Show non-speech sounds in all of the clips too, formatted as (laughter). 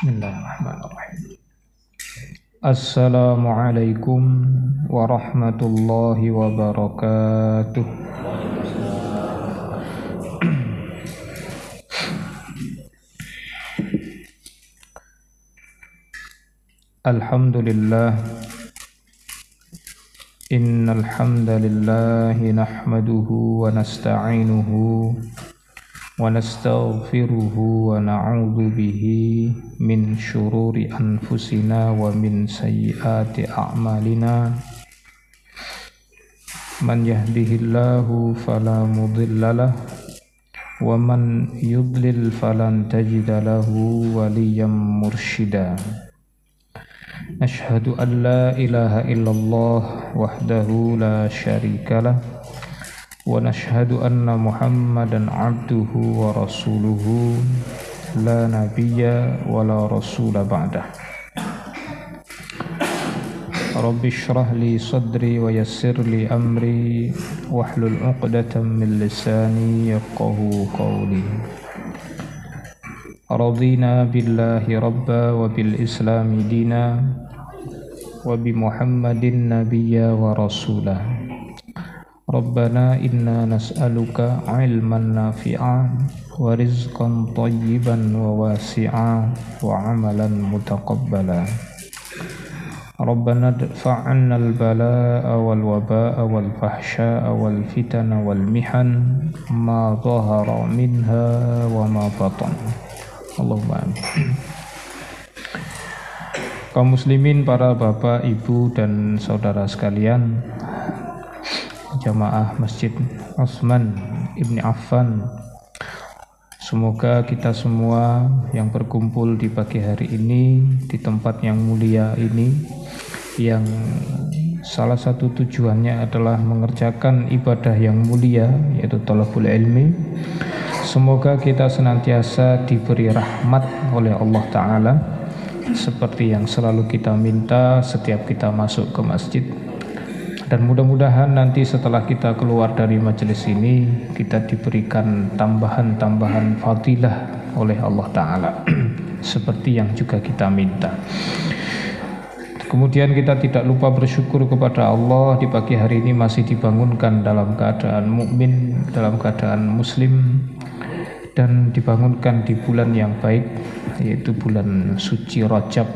Bismillahirrahmanirrahim. Assalamualaikum warahmatullahi wabarakatuh. Alhamdulillah Innal hamdalillah nahmaduhu wa nasta'inuhu ونستغفره ونعوذ به من شرور أنفسنا ومن سيئات أعمالنا من يهده الله فلا مضل له ومن يضلل فلن تجد له وليا مرشدا أشهد أن لا إله إلا الله وحده لا شريك له ونشهد أن محمدا عبده ورسوله لا نبي ولا رسول بعده. رب اشرح لي صدري ويسر لي أمري واحلل عقدة من لساني يفقه قولي. رضينا بالله ربا وبالإسلام دينا وبمحمد نبيا ورسولا ربنا إنا نسألك علما نافعا ورزقا طيبا وواسعا وعملا متقبلا ربنا ادفع عنا البلاء والوباء والفحشاء والفتن والمحن ما ظهر منها وما بطن اللهم آمين kaum muslimin, para bapak, ibu, dan saudara sekalian jamaah Masjid Osman Ibni Affan. Semoga kita semua yang berkumpul di pagi hari ini di tempat yang mulia ini yang salah satu tujuannya adalah mengerjakan ibadah yang mulia yaitu talabul ilmi. Semoga kita senantiasa diberi rahmat oleh Allah taala seperti yang selalu kita minta setiap kita masuk ke masjid dan mudah-mudahan nanti setelah kita keluar dari majelis ini kita diberikan tambahan-tambahan fadilah oleh Allah Ta'ala. (clears throat) Seperti yang juga kita minta. Kemudian kita tidak lupa bersyukur kepada Allah di pagi hari ini masih dibangunkan dalam keadaan mukmin dalam keadaan muslim dan dibangunkan di bulan yang baik yaitu bulan suci Rajab.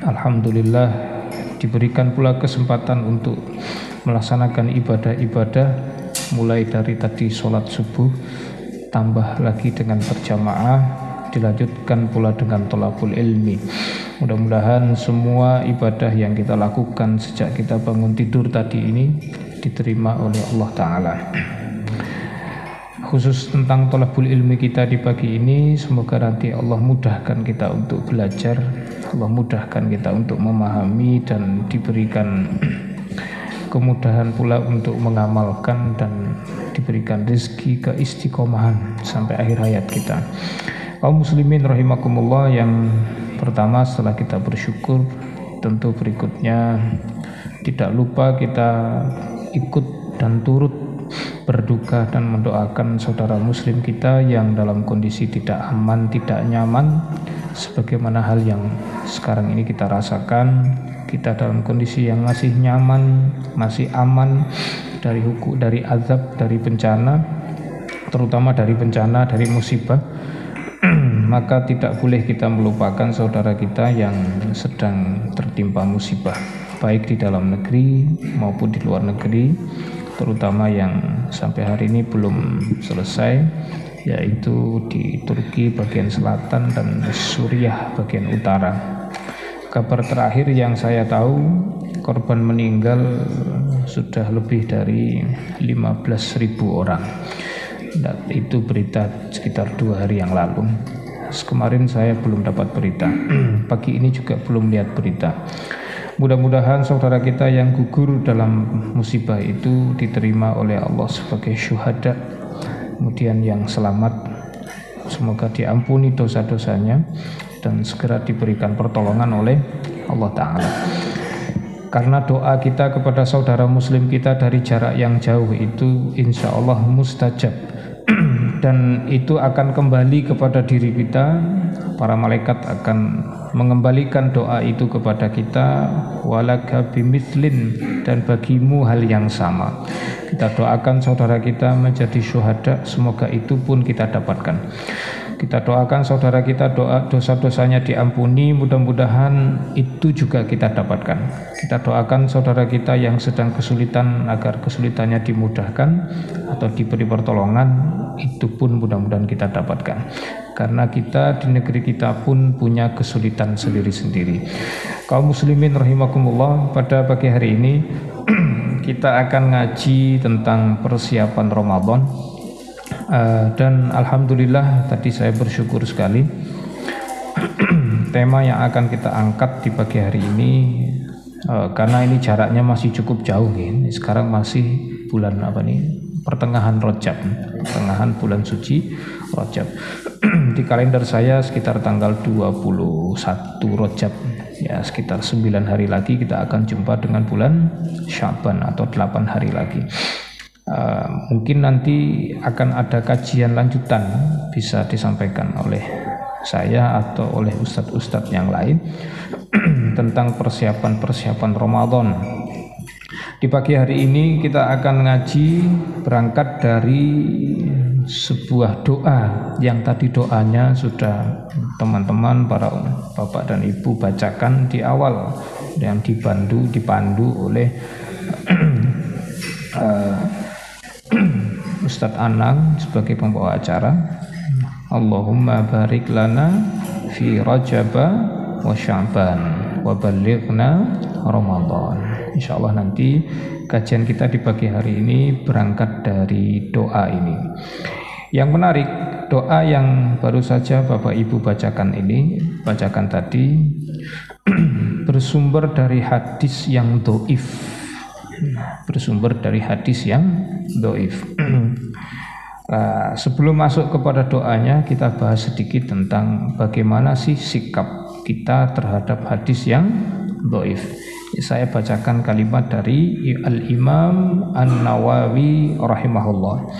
Alhamdulillah diberikan pula kesempatan untuk melaksanakan ibadah-ibadah mulai dari tadi sholat subuh tambah lagi dengan berjamaah dilanjutkan pula dengan tolabul ilmi. Mudah-mudahan semua ibadah yang kita lakukan sejak kita bangun tidur tadi ini diterima oleh Allah Ta'ala khusus tentang tolabul ilmi kita di pagi ini semoga nanti Allah mudahkan kita untuk belajar Allah mudahkan kita untuk memahami dan diberikan (clears throat) kemudahan pula untuk mengamalkan dan diberikan rezeki keistiqomahan sampai akhir hayat kita. Kaum muslimin rahimakumullah yang pertama setelah kita bersyukur tentu berikutnya tidak lupa kita ikut dan turut berduka dan mendoakan saudara muslim kita yang dalam kondisi tidak aman, tidak nyaman sebagaimana hal yang sekarang ini kita rasakan. Kita dalam kondisi yang masih nyaman, masih aman dari hukum, dari azab, dari bencana terutama dari bencana, dari musibah. (clears throat) Maka tidak boleh kita melupakan saudara kita yang sedang tertimpa musibah baik di dalam negeri maupun di luar negeri terutama yang sampai hari ini belum selesai yaitu di Turki bagian selatan dan Suriah bagian utara. Kabar terakhir yang saya tahu korban meninggal sudah lebih dari 15.000 orang. Dan itu berita sekitar dua hari yang lalu. Kemarin saya belum dapat berita. (clears throat) Pagi ini juga belum lihat berita. Mudah-mudahan saudara kita yang gugur dalam musibah itu diterima oleh Allah sebagai syuhada. Kemudian yang selamat semoga diampuni dosa-dosanya dan segera diberikan pertolongan oleh Allah taala. Karena doa kita kepada saudara muslim kita dari jarak yang jauh itu insya Allah mustajab (clears throat) dan itu akan kembali kepada diri kita para malaikat akan mengembalikan doa itu kepada kita walaka bimislin dan bagimu hal yang sama kita doakan saudara kita menjadi syuhada semoga itu pun kita dapatkan kita doakan saudara kita doa dosa-dosanya diampuni, mudah-mudahan itu juga kita dapatkan. Kita doakan saudara kita yang sedang kesulitan agar kesulitannya dimudahkan atau diberi pertolongan, itu pun mudah-mudahan kita dapatkan. Karena kita di negeri kita pun punya kesulitan sendiri-sendiri. Kaum muslimin rahimakumullah, pada pagi hari ini (clears throat) kita akan ngaji tentang persiapan Ramadan uh, dan alhamdulillah tadi saya bersyukur sekali (clears throat) tema yang akan kita angkat di pagi hari ini uh, karena ini jaraknya masih cukup jauh ya. sekarang masih bulan apa nih pertengahan Rojab pertengahan bulan suci Rojab (clears throat) di kalender saya sekitar tanggal 21 Rojab ya sekitar 9 hari lagi kita akan jumpa dengan bulan Syaban atau 8 hari lagi Uh, mungkin nanti akan ada kajian lanjutan bisa disampaikan oleh saya atau oleh ustadz-ustadz yang lain (clears throat) tentang persiapan-persiapan Ramadan. Di pagi hari ini kita akan ngaji berangkat dari sebuah doa yang tadi doanya sudah teman-teman para bapak dan ibu bacakan di awal yang dibantu dipandu oleh uh, (clears throat) (clears throat) Ustadz Anang sebagai pembawa acara. Allahumma barik lana fi rajaba wa sya'ban wa balighna Ramadan. Insya Allah nanti kajian kita di pagi hari ini berangkat dari doa ini yang menarik doa yang baru saja Bapak Ibu bacakan ini bacakan tadi (clears throat) bersumber dari hadis yang doif bersumber dari hadis yang doif. (clears throat) Nah, sebelum masuk kepada doanya, kita bahas sedikit tentang bagaimana sih sikap kita terhadap hadis yang doif. Saya bacakan kalimat dari Al-Imam An-Nawawi rahimahullah,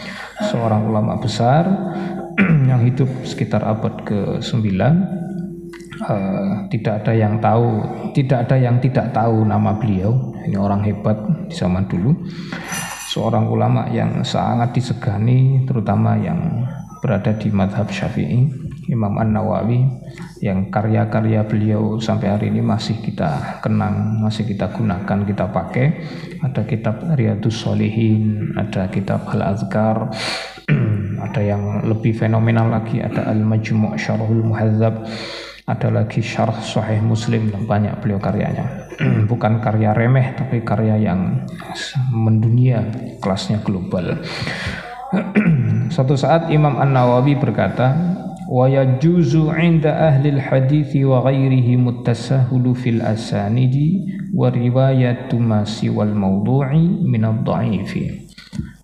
seorang ulama besar (clears throat) yang hidup sekitar abad ke-9 Uh, tidak ada yang tahu, tidak ada yang tidak tahu nama beliau. Ini orang hebat di zaman dulu. Seorang ulama yang sangat disegani, terutama yang berada di madhab syafi'i, Imam An-Nawawi, yang karya-karya beliau sampai hari ini masih kita kenang, masih kita gunakan, kita pakai. Ada kitab Riyadus Solihin, ada kitab Al-Azkar, (clears throat) ada yang lebih fenomenal lagi, ada Al-Majmu' Syarhul Muhadzab, ada lagi syarh sahih muslim banyak beliau karyanya (clears throat) bukan karya remeh tapi karya yang mendunia kelasnya global (clears throat) suatu saat Imam An-Nawawi berkata ويجوز عند أهل الحديث وغيرهم التساهل في الأسانيد ورواية ما سوى الموضوع من الضعيف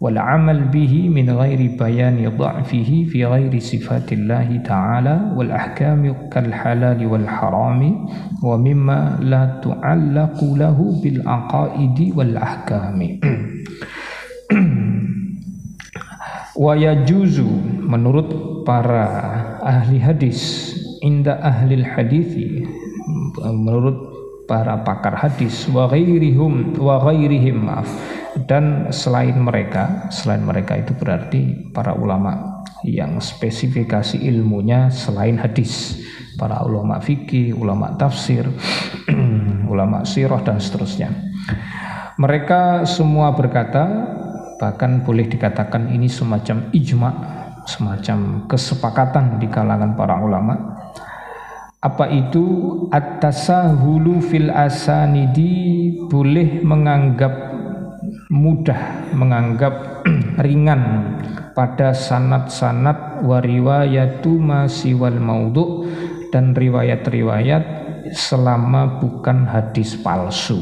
والعمل به من غير بيان ضعفه في غير صفات الله تعالى والأحكام كالحلال والحرام ومما لا تعلق له بالعقائد والأحكام. (clears throat) ويجوز menurut para ahli hadis inda ahli hadis menurut para pakar hadis wa ghairihum wa ghairihim maaf. Dan selain mereka selain mereka itu berarti para ulama yang spesifikasi ilmunya selain hadis. Para ulama fikih, ulama tafsir, (clears throat) ulama sirah dan seterusnya. Mereka semua berkata bahkan boleh dikatakan ini semacam ijma, semacam kesepakatan di kalangan para ulama. Apa itu at-tasahulu fil asanidi boleh menganggap mudah menganggap (clears throat) ringan pada sanat-sanat wariwayatu masiwal maudhu dan riwayat-riwayat selama bukan hadis palsu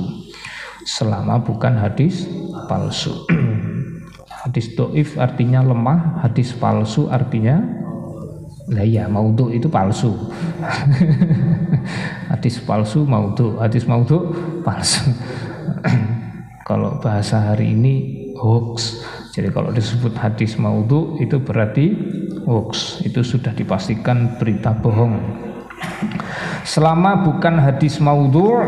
selama bukan hadis palsu (clears throat) hadis doif artinya lemah hadis palsu artinya lah ya maudhu itu palsu (laughs) hadis palsu maudhu hadis maudhu palsu (clears throat) kalau bahasa hari ini hoax. Jadi kalau disebut hadis maudhu itu berarti hoax. Itu sudah dipastikan berita bohong. Selama bukan hadis maudhu'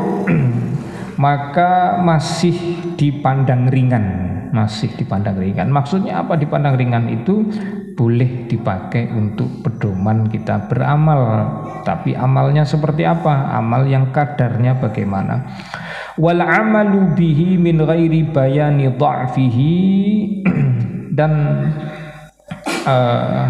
(clears throat) maka masih dipandang ringan, masih dipandang ringan. Maksudnya apa dipandang ringan itu boleh dipakai untuk pedoman kita beramal. Tapi amalnya seperti apa? Amal yang kadarnya bagaimana? Wal amalu bihi min ghairi bayani (clears throat) dan uh,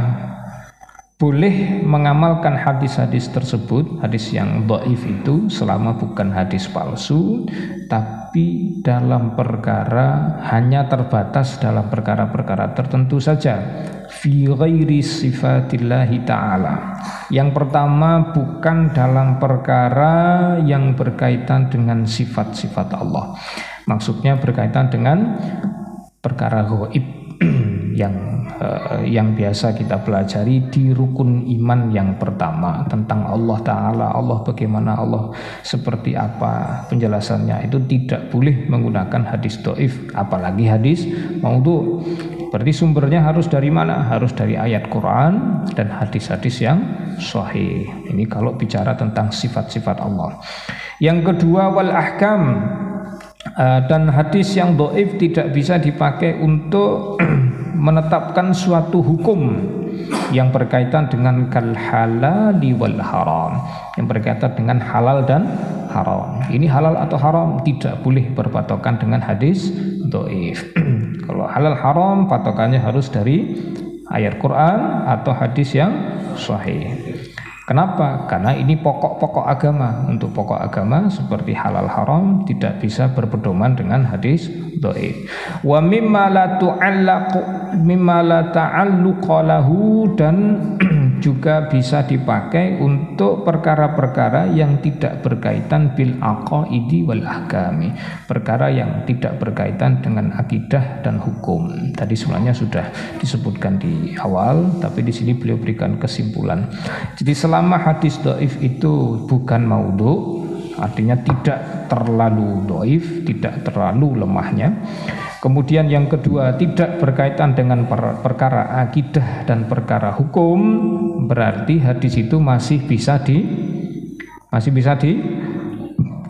boleh mengamalkan hadis-hadis tersebut, hadis yang doif itu selama bukan hadis palsu, tapi dalam perkara hanya terbatas dalam perkara-perkara tertentu saja. Fi ghairi sifatillahi ta'ala. Yang pertama bukan dalam perkara yang berkaitan dengan sifat-sifat Allah. Maksudnya berkaitan dengan perkara gaib (clears throat) yang uh, yang biasa kita pelajari di rukun iman yang pertama tentang Allah taala Allah bagaimana Allah seperti apa penjelasannya itu tidak boleh menggunakan hadis doif apalagi hadis maudhu. Berarti sumbernya harus dari mana? Harus dari ayat Quran dan hadis-hadis yang sahih. Ini kalau bicara tentang sifat-sifat Allah. Yang kedua wal ahkam. Uh, dan hadis yang doif tidak bisa dipakai untuk (clears throat) menetapkan suatu hukum yang berkaitan dengan kal halali wal haram yang berkaitan dengan halal dan haram. Ini halal atau haram tidak boleh berpatokan dengan hadis doif. (clears throat) Kalau halal haram patokannya harus dari ayat Quran atau hadis yang sahih Kenapa? Karena ini pokok-pokok agama. Untuk pokok agama seperti halal haram tidak bisa berpedoman dengan hadis dhaif. Wa mimma la tu'allaqu mimma la ta'alluqa lahu dan (clears throat) juga bisa dipakai untuk perkara-perkara yang tidak berkaitan bil aqaidi wal ahkami. Perkara yang tidak berkaitan dengan akidah dan hukum. Tadi sebenarnya sudah disebutkan di awal, tapi di sini beliau berikan kesimpulan. Jadi selama hadis doif itu bukan maudhu, artinya tidak terlalu doif, tidak terlalu lemahnya Kemudian yang kedua tidak berkaitan dengan per perkara akidah dan perkara hukum berarti hadis itu masih bisa di masih bisa di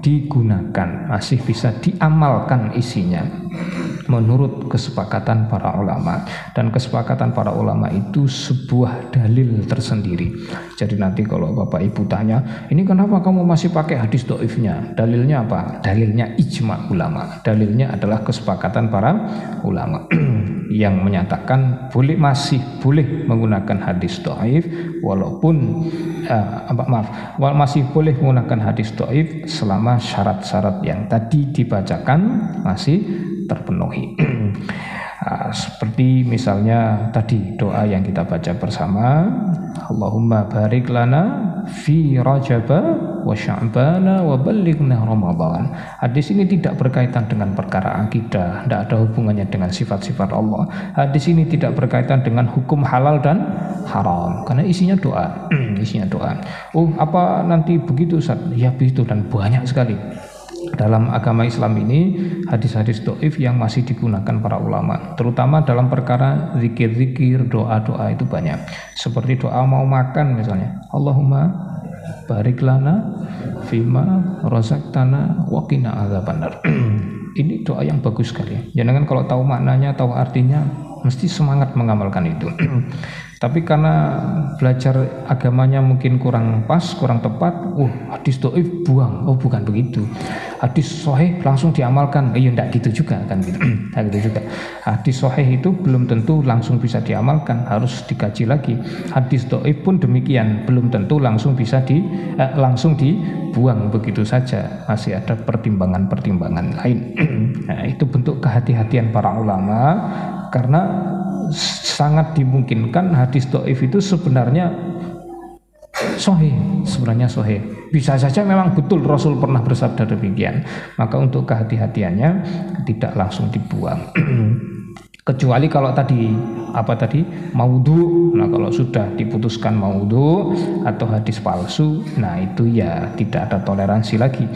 digunakan, masih bisa diamalkan isinya menurut kesepakatan para ulama. Dan kesepakatan para ulama itu sebuah dalil tersendiri jadi nanti kalau bapak ibu tanya ini kenapa kamu masih pakai hadis doifnya? Dalilnya apa? Dalilnya ijma ulama. Dalilnya adalah kesepakatan para ulama. (clears throat) Yang menyatakan boleh masih boleh menggunakan hadis doif walaupun uh, maaf masih boleh menggunakan hadis doif selama syarat-syarat yang tadi dibacakan masih terpenuhi. (clears throat) Ah, seperti misalnya tadi doa yang kita baca bersama Allahumma barik lana fi rajaba wa sya'bana wa balighna ramadan. Hadis ini tidak berkaitan dengan perkara akidah tidak ada hubungannya dengan sifat-sifat Allah. Hadis ini tidak berkaitan dengan hukum halal dan haram. Karena isinya doa (clears throat) isinya doa. Oh apa nanti begitu Ustaz? Ya begitu dan banyak sekali dalam agama Islam ini hadis-hadis doif yang masih digunakan para ulama terutama dalam perkara zikir-zikir doa-doa itu banyak. Seperti doa mau makan misalnya. Allahumma barik lana fima rozaktana wakina azabannar. (clears throat) Ini doa yang bagus sekali. Jangan kalau tahu maknanya tahu artinya mesti semangat mengamalkan itu (clears throat) Tapi karena belajar agamanya mungkin kurang pas, kurang tepat, uh hadis doif buang. Oh bukan begitu. Hadis sahih langsung diamalkan. Iya enggak gitu juga kan gitu. (clears throat) enggak gitu juga. Hadis sahih itu belum tentu langsung bisa diamalkan, harus dikaji lagi. Hadis doif pun demikian, belum tentu langsung bisa di eh, langsung dibuang begitu saja. Masih ada pertimbangan-pertimbangan lain. (clears throat) nah, itu bentuk kehati-hatian para ulama karena sangat dimungkinkan hadis doif itu sebenarnya sohih sebenarnya sohih bisa saja memang betul Rasul pernah bersabda demikian. Maka untuk kehati-hatiannya tidak langsung dibuang (clears throat) kecuali kalau tadi apa tadi? Maudhu nah kalau sudah diputuskan maudhu atau hadis palsu nah itu ya tidak ada toleransi lagi.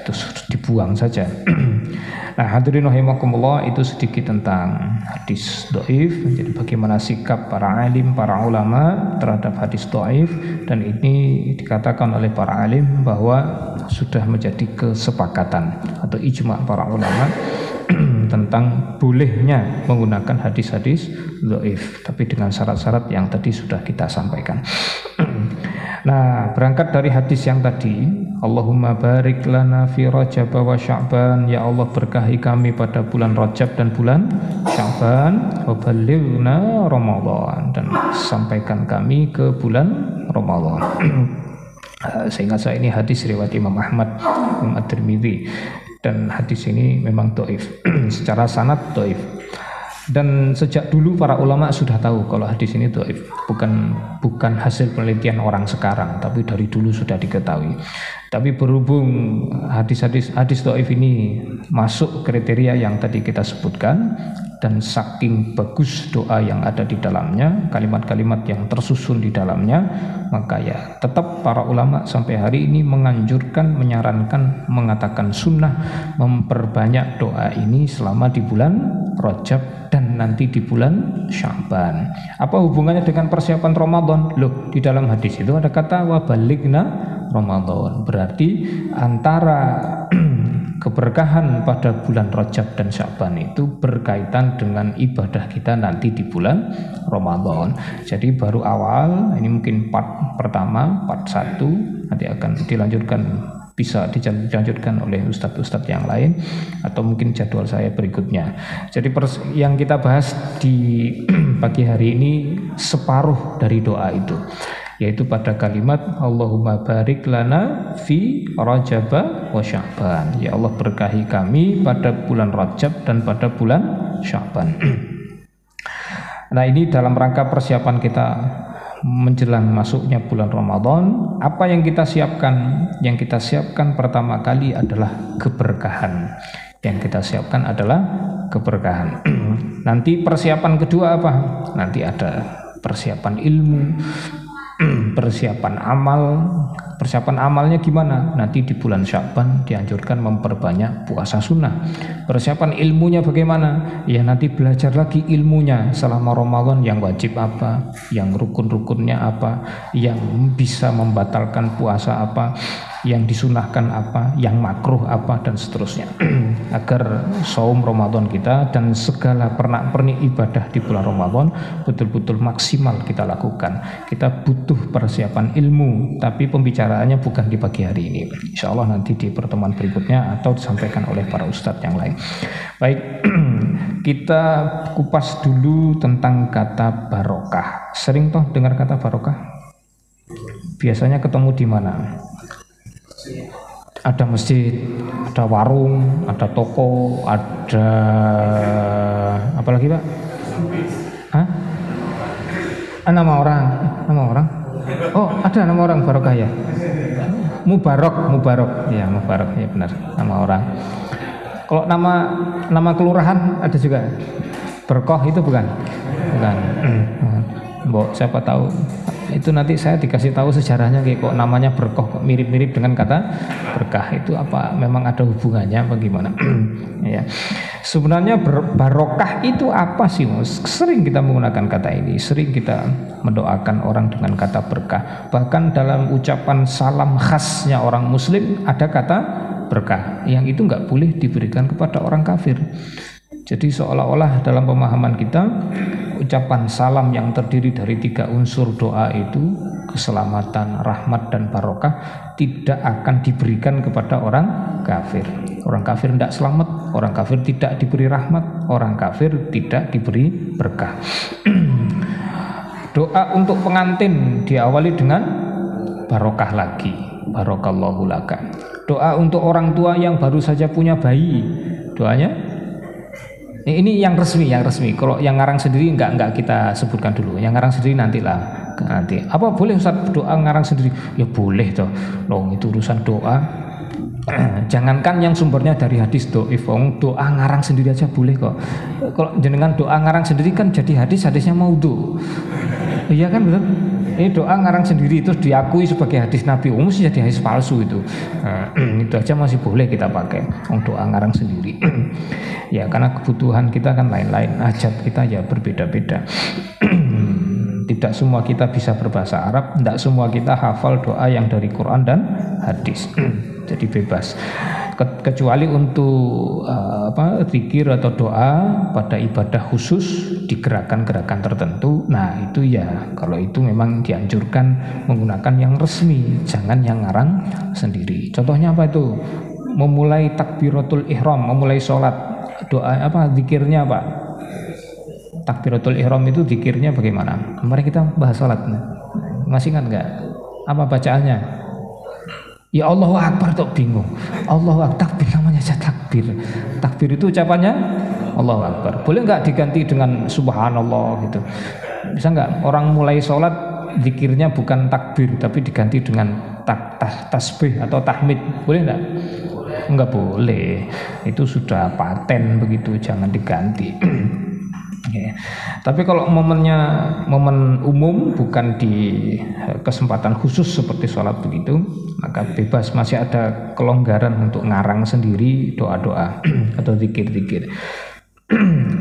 Itu dibuang saja. (clears throat) Nah hadirin rahimakumullah itu sedikit tentang hadis doif. Jadi bagaimana sikap para alim para ulama terhadap hadis doif. Dan ini dikatakan oleh para alim bahwa sudah menjadi kesepakatan atau ijma para ulama (clears throat) tentang bolehnya menggunakan hadis-hadis doif tapi dengan syarat-syarat yang tadi sudah kita sampaikan. (clears throat) Nah berangkat dari hadis yang tadi Allahumma barik lana fi rajab wa sya'ban. Ya Allah berkahi kami pada bulan rajab dan bulan sya'ban. Wa balighna ramadan. Dan sampaikan kami ke bulan ramadan. (clears throat) Sehingga saya ini hadis riwayat Imam Ahmad Imam At-Tirmidzi dan hadis ini memang doif. (clears throat) Secara sanat doif. Dan sejak dulu para ulama sudah tahu kalau hadis ini doif. Bukan bukan hasil penelitian orang sekarang tapi dari dulu sudah diketahui. Tapi berhubung hadis-hadis hadis doif ini masuk kriteria yang tadi kita sebutkan dan saking bagus doa yang ada di dalamnya, kalimat-kalimat yang tersusun di dalamnya, maka ya tetap para ulama sampai hari ini menganjurkan, menyarankan, mengatakan sunnah memperbanyak doa ini selama di bulan Rajab dan nanti di bulan Syaban. Apa hubungannya dengan persiapan Ramadan? Loh, di dalam hadis itu ada kata wabalikna Ramadan. Berarti antara (clears throat) keberkahan pada bulan Rajab dan Syaban itu berkaitan dengan ibadah kita nanti di bulan Ramadan. Jadi baru awal, ini mungkin part pertama, part satu, nanti akan dilanjutkan bisa dilanjutkan oleh ustadz-ustadz yang lain atau mungkin jadwal saya berikutnya. Jadi yang kita bahas di (clears throat) pagi hari ini separuh dari doa itu yaitu pada kalimat Allahumma barik lana fi Rajab wa Sya'ban. Ya Allah berkahi kami pada bulan Rajab dan pada bulan Sya'ban. (clears throat) nah, ini dalam rangka persiapan kita menjelang masuknya bulan Ramadan, apa yang kita siapkan? Yang kita siapkan pertama kali adalah keberkahan. Yang kita siapkan adalah keberkahan. (clears throat) Nanti persiapan kedua apa? Nanti ada persiapan ilmu, (clears throat) persiapan amal. Persiapan amalnya gimana? Nanti di bulan Syaban dianjurkan memperbanyak puasa sunnah. Persiapan ilmunya bagaimana? Ya nanti belajar lagi ilmunya selama Ramadan yang wajib apa yang rukun-rukunnya apa yang bisa membatalkan puasa apa yang disunahkan apa, yang makruh apa dan seterusnya. (clears throat) Agar saum Ramadan kita dan segala pernak-pernik ibadah di bulan Ramadan betul-betul maksimal kita lakukan. Kita butuh persiapan ilmu, tapi pembicaraannya bukan di pagi hari ini. Insya Allah nanti di pertemuan berikutnya atau disampaikan oleh para ustadz yang lain. Baik, (clears throat) kita kupas dulu tentang kata barokah. Sering toh dengar kata barokah? Biasanya ketemu di mana? Ada masjid, ada warung, ada toko, ada apa lagi pak? Hah? Ah, nama orang, nama orang? Oh ada nama orang barokah ya? Mubarok, Mubarok, ya Mubarok ya benar nama orang. Kalau nama nama kelurahan ada juga. Berkoh itu bukan? Bukan. (clears throat) Mbok siapa tahu itu nanti saya dikasih tahu sejarahnya kayak kok namanya berkah kok mirip-mirip dengan kata berkah. Itu apa memang ada hubungannya bagaimana (clears throat) ya. Sebenarnya barokah itu apa sih sering kita menggunakan kata ini sering kita mendoakan orang dengan kata berkah. Bahkan dalam ucapan salam khasnya orang muslim ada kata berkah. Yang itu nggak boleh diberikan kepada orang kafir jadi seolah-olah dalam pemahaman kita ucapan salam yang terdiri dari tiga unsur doa itu keselamatan, rahmat dan barokah tidak akan diberikan kepada orang kafir. Orang kafir tidak selamat, orang kafir tidak diberi rahmat, orang kafir tidak diberi berkah. (clears throat) doa untuk pengantin diawali dengan barokah lagi. Barokallahu laka. Doa untuk orang tua yang baru saja punya bayi, doanya ini yang resmi, yang resmi. Kalau yang ngarang sendiri enggak enggak kita sebutkan dulu. Yang ngarang sendiri nantilah nanti. Apa boleh Ustaz doa ngarang sendiri? Ya boleh toh. Loh, itu urusan doa. (clears throat) Jangankan yang sumbernya dari hadis doif, doa ngarang sendiri aja boleh kok. Kalau jenengan doa ngarang sendiri kan jadi hadis, hadisnya mau do. Iya kan betul? Ini doa ngarang sendiri terus diakui sebagai hadis Nabi. Oh, mesti jadi hadis palsu itu. Nah, (clears throat) itu aja masih boleh kita pakai. Oh, doa ngarang sendiri. (clears throat) ya karena kebutuhan kita kan lain-lain. Ajat kita ya berbeda-beda. (clears throat) tidak semua kita bisa berbahasa Arab, tidak semua kita hafal doa yang dari Quran dan hadis. Jadi bebas kecuali untuk uh, apa zikir atau doa pada ibadah khusus di gerakan-gerakan tertentu. Nah itu ya kalau itu memang dianjurkan menggunakan yang resmi jangan yang ngarang sendiri. Contohnya apa itu? Memulai takbiratul ihram memulai sholat. Doa apa zikirnya apa takbiratul ihram itu zikirnya bagaimana? Mari kita bahas sholat. Masih ingat nggak? Apa bacaannya Ya Allahu Akbar tuh bingung. Allahu Akbar takbir namanya aja takbir. Takbir itu ucapannya Allahu Akbar. Boleh nggak diganti dengan Subhanallah gitu? Bisa nggak orang mulai sholat zikirnya bukan takbir tapi diganti dengan tak, tas, tasbih atau tahmid? Boleh nggak? Enggak boleh. Itu sudah paten begitu, jangan diganti. (clears throat) Ya. Tapi kalau momennya momen umum bukan di kesempatan khusus seperti sholat begitu, maka bebas masih ada kelonggaran untuk ngarang sendiri doa-doa (clears throat) atau zikir-zikir.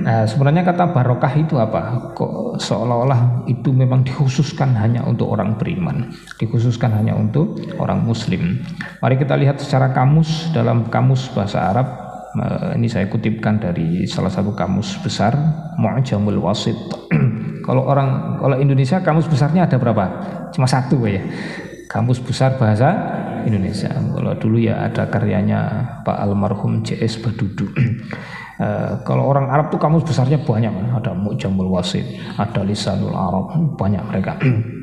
nah, (clears throat) sebenarnya kata barokah itu apa? Kok seolah-olah itu memang dikhususkan hanya untuk orang beriman, dikhususkan hanya untuk orang muslim. Mari kita lihat secara kamus dalam kamus bahasa Arab Eh, ini saya kutipkan dari salah satu kamus besar Mu'jamul Wasit. (clears throat) Kalau orang kalau Indonesia kamus besarnya ada berapa? Cuma satu ya. Kamus besar bahasa Indonesia. Kalau dulu ya ada karyanya Pak almarhum JS Badudu. Uh, (clears throat) kalau orang Arab tuh kamus besarnya banyak ada Mu'jamul Wasit ada Lisanul Arab banyak mereka (clears throat)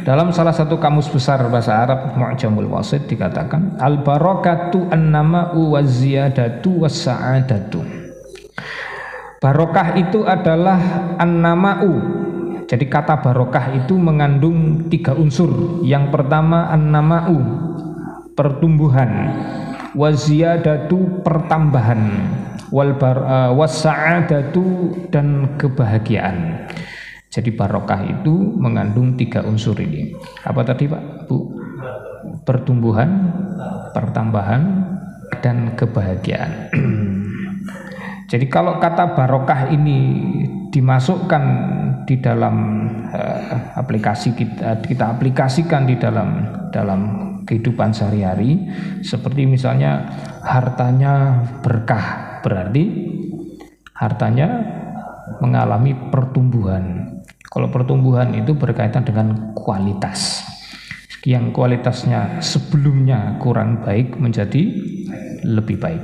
Dalam salah satu kamus besar bahasa Arab Mu'jamul Wasit dikatakan al barakatu annama'u wa ziyadatu was sa'adatu. Barokah itu adalah annama'u. Jadi kata barokah itu mengandung tiga unsur. Yang pertama annama'u, pertumbuhan. Waziyadatu pertambahan. Wal uh, dan kebahagiaan. Jadi barokah itu mengandung tiga unsur ini. Apa tadi Pak? Bu? Pertumbuhan, pertambahan, dan kebahagiaan. (clears throat) Jadi kalau kata barokah ini dimasukkan di dalam uh, aplikasi kita kita aplikasikan di dalam dalam kehidupan sehari-hari seperti misalnya hartanya berkah berarti hartanya mengalami pertumbuhan kalau pertumbuhan itu berkaitan dengan kualitas. Yang kualitasnya sebelumnya kurang baik menjadi lebih baik.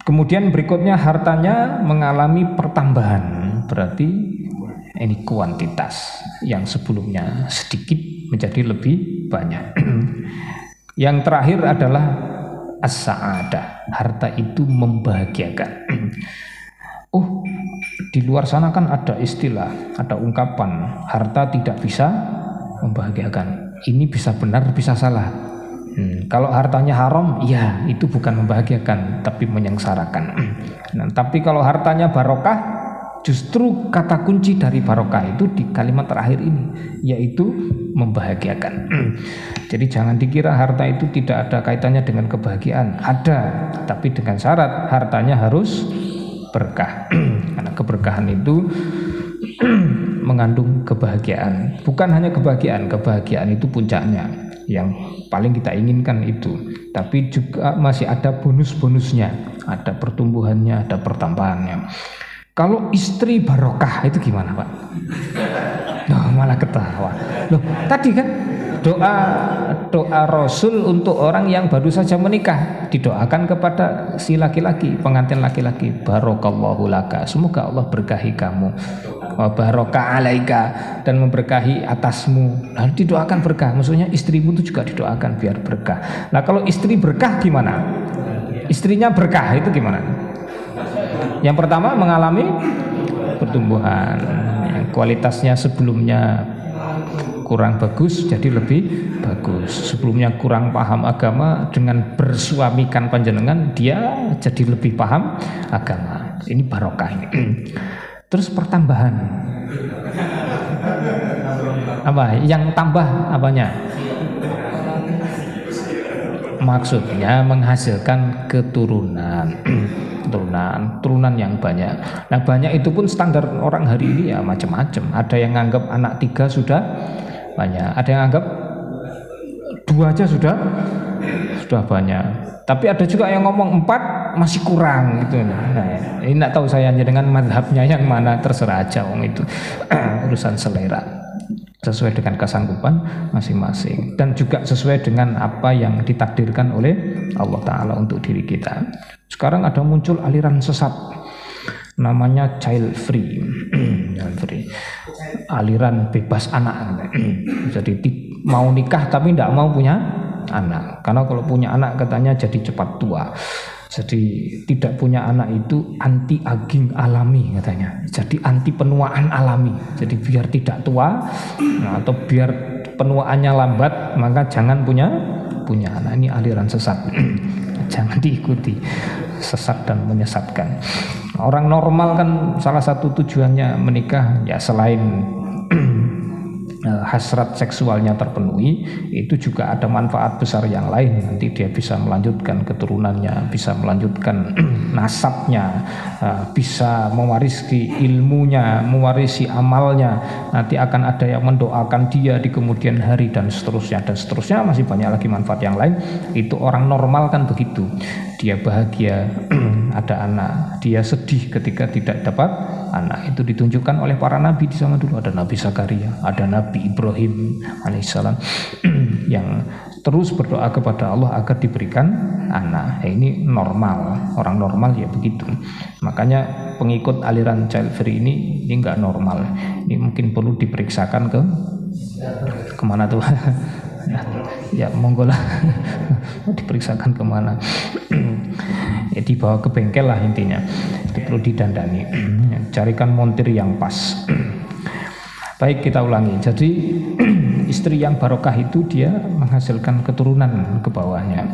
Kemudian berikutnya hartanya mengalami pertambahan, berarti ini kuantitas yang sebelumnya sedikit menjadi lebih banyak. (clears throat) yang terakhir adalah as-sa'adah, harta itu membahagiakan. (clears throat) oh, di luar sana kan ada istilah, ada ungkapan harta tidak bisa membahagiakan. Ini bisa benar, bisa salah. Hmm, kalau hartanya haram, ya itu bukan membahagiakan, tapi menyengsarakan. (clears throat) Nah, tapi kalau hartanya barokah, justru kata kunci dari barokah itu di kalimat terakhir ini, yaitu membahagiakan. (clears throat) Jadi jangan dikira harta itu tidak ada kaitannya dengan kebahagiaan. Ada, tapi dengan syarat hartanya harus berkah. (clears throat) Karena keberkahan itu (clears throat) mengandung kebahagiaan. Bukan hanya kebahagiaan kebahagiaan itu puncaknya. Yang paling kita inginkan itu. Tapi juga masih ada bonus-bonusnya. Ada pertumbuhannya ada pertambahannya. Kalau istri barokah itu gimana pak? (laughs) Oh, malah ketawa. Loh tadi kan doa doa Rasul untuk orang yang baru saja menikah. Didoakan kepada si laki-laki pengantin laki-laki. Barokallahu laka. Semoga Allah berkahi kamu. Barokah alaika. Dan memberkahi atasmu. Lalu didoakan berkah. Maksudnya istrimu itu juga didoakan biar berkah. Nah kalau istri berkah gimana? Istrinya berkah itu gimana? Yang pertama mengalami pertumbuhan. Kualitasnya sebelumnya kurang bagus jadi lebih bagus. Sebelumnya kurang paham agama dengan bersuamikan panjenengan dia jadi lebih paham agama. Ini barokah ini. (clears throat) Terus pertambahan. Apa? Yang tambah apanya? Maksudnya menghasilkan keturunan. (clears throat) Turunan turunan yang banyak. Nah banyak itu pun standar orang hari ini ya macam-macam. Ada yang nganggap anak tiga sudah banyak. Ada yang anggap dua aja sudah? Sudah banyak. Tapi ada juga yang ngomong empat masih kurang gitu. Nah ini tidak tahu saya hanya dengan madhabnya yang mana terserah aja om itu. (clears throat) Urusan selera. Sesuai dengan kesanggupan masing-masing. Dan juga sesuai dengan apa yang ditakdirkan oleh Allah Ta'ala untuk diri kita. Sekarang ada muncul aliran sesat namanya child free (clears throat) child free aliran bebas anak (clears throat) jadi mau nikah tapi tidak mau punya anak karena kalau punya anak katanya jadi cepat tua jadi tidak punya anak itu anti aging alami katanya. Jadi anti penuaan alami. Jadi biar tidak tua nah, atau biar penuaannya lambat maka jangan punya punya anak. Ini aliran sesat. (clears throat) jangan diikuti sesat dan menyesatkan. Orang normal kan salah satu tujuannya menikah ya selain (clears throat) Eh, hasrat seksualnya terpenuhi itu juga ada manfaat besar yang lain. Nanti dia bisa melanjutkan keturunannya bisa melanjutkan (clears throat) nasabnya eh, bisa mewarisi ilmunya mewarisi amalnya. Nanti akan ada yang mendoakan dia di kemudian hari dan seterusnya. Dan seterusnya masih banyak lagi manfaat yang lain. Itu orang normal kan begitu. Dia bahagia (clears throat) ada anak. Dia sedih ketika tidak dapat anak. Itu ditunjukkan oleh para nabi di zaman dulu. Ada Nabi Zakaria ada Nabi Ibrahim alaihissalam (clears throat) yang terus berdoa kepada Allah agar diberikan anak. Ya, ini normal orang normal ya begitu. Makanya pengikut aliran child free ini ini nggak normal. Ini mungkin perlu diperiksakan ke ke mana tuh? (laughs) Ya monggo lah. (laughs) Diperiksakan ke mana? (clears throat) Ya dibawa ke bengkel lah intinya. Itu perlu didandani. (clears throat) Carikan montir yang pas baik kita ulangi jadi (clears throat) istri yang barokah itu dia menghasilkan keturunan ke bawahnya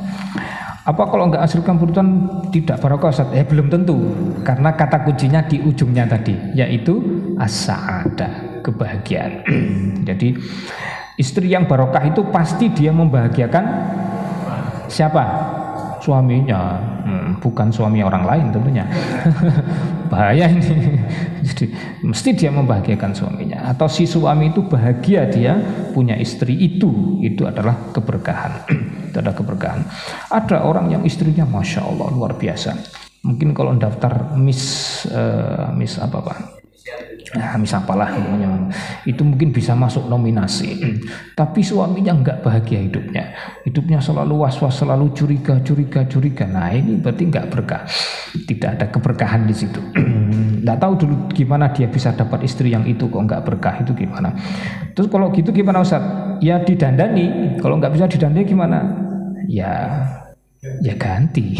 apa kalau nggak hasilkan keturunan tidak barokah Ustaz? Eh belum tentu karena kata kuncinya di ujungnya tadi yaitu as-sa'ada kebahagiaan. (clears throat) Jadi Istri yang barokah itu pasti dia membahagiakan siapa? Suaminya, hmm, bukan suami orang lain tentunya. (laughs) Bahaya ini. Jadi mesti dia membahagiakan suaminya atau si suami itu bahagia dia punya istri itu, itu adalah keberkahan. (clears throat) itu adalah keberkahan. Ada orang yang istrinya masya Allah luar biasa. Mungkin kalau daftar Miss uh, Miss apa pak? nah, misal apalah namanya itu mungkin bisa masuk nominasi (clears throat) tapi suaminya nggak bahagia hidupnya hidupnya selalu was-was selalu curiga curiga curiga nah ini berarti nggak berkah tidak ada keberkahan di situ (clears throat) nggak tahu dulu gimana dia bisa dapat istri yang itu kok nggak berkah itu gimana terus kalau gitu gimana Ustaz ya didandani kalau nggak bisa didandani gimana ya ya ganti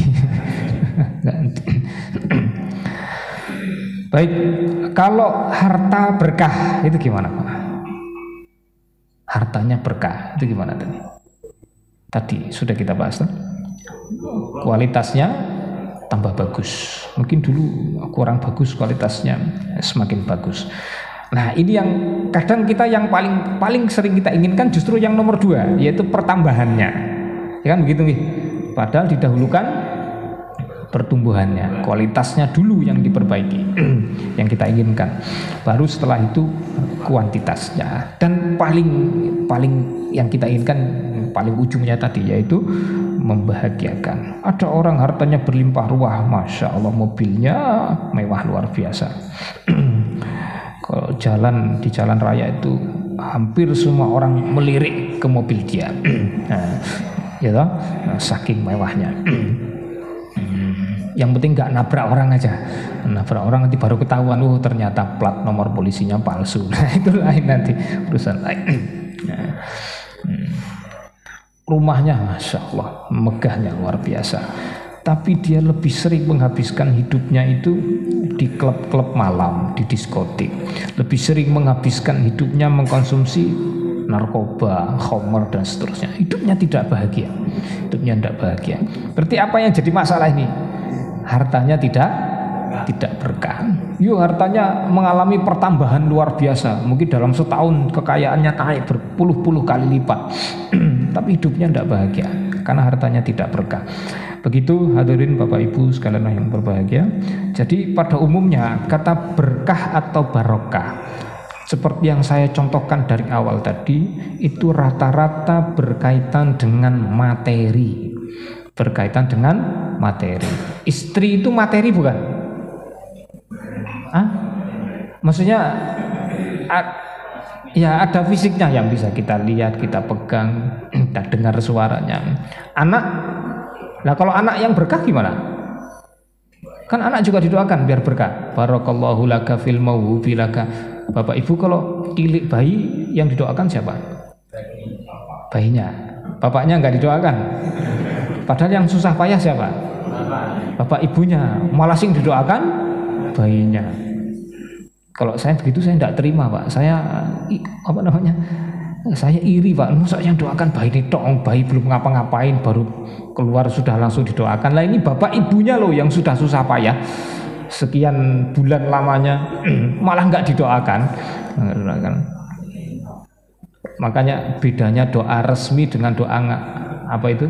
(laughs) ganti (clears throat) Baik, kalau harta berkah itu gimana Pak? Hartanya berkah itu gimana tadi? Tadi sudah kita bahas kan? Kualitasnya tambah bagus. Mungkin dulu kurang bagus kualitasnya semakin bagus. Nah ini yang kadang kita yang paling paling sering kita inginkan justru yang nomor dua yaitu pertambahannya. Ya kan begitu nih. Padahal didahulukan pertumbuhannya, kualitasnya dulu yang diperbaiki, (clears throat) yang kita inginkan. Baru setelah itu kuantitasnya. Dan paling paling yang kita inginkan paling ujungnya tadi yaitu membahagiakan. Ada orang hartanya berlimpah ruah, masya Allah mobilnya mewah luar biasa. (clears throat) Kalau jalan di jalan raya itu hampir semua orang melirik ke mobil dia, (clears throat) nah, ya toh, saking mewahnya. Yang penting nggak nabrak orang aja nabrak orang nanti baru ketahuan oh ternyata plat nomor polisinya palsu (laughs) nah itu lain nanti urusan lain nah, hmm. rumahnya masya Allah megahnya luar biasa tapi dia lebih sering menghabiskan hidupnya itu di klub-klub malam, di diskotik. Lebih sering menghabiskan hidupnya mengkonsumsi narkoba, homer dan seterusnya. Hidupnya tidak bahagia. Hidupnya tidak bahagia. Berarti apa yang jadi masalah ini? Hartanya tidak tidak berkah. Yuk hartanya mengalami pertambahan luar biasa. Mungkin dalam setahun kekayaannya naik berpuluh-puluh kali lipat. (clears throat) Tapi hidupnya tidak bahagia karena hartanya tidak berkah. Begitu hadirin Bapak Ibu sekalian yang berbahagia. Jadi pada umumnya kata berkah atau barokah seperti yang saya contohkan dari awal tadi itu rata-rata berkaitan dengan materi. Berkaitan dengan materi. Istri itu materi bukan? Ah? Maksudnya ya ada fisiknya yang bisa kita lihat, kita pegang, (clears throat) kita dengar suaranya. Anak Nah kalau anak yang berkah gimana? Kan anak juga didoakan biar berkah. Barakallahu laka fil mawhubi laka. Bapak Ibu kalau tilik bayi yang didoakan siapa? Bayinya. Bapaknya nggak didoakan. Padahal yang susah payah siapa? Bapak ibunya. Malah sing didoakan bayinya. Kalau saya begitu saya tidak terima pak. Saya apa namanya? saya iri pak masa yang doakan bayi ini dong bayi belum ngapa-ngapain baru keluar sudah langsung didoakan lah ini bapak ibunya loh yang sudah susah payah sekian bulan lamanya (clears throat) malah nggak didoakan makanya bedanya doa resmi dengan doa apa itu?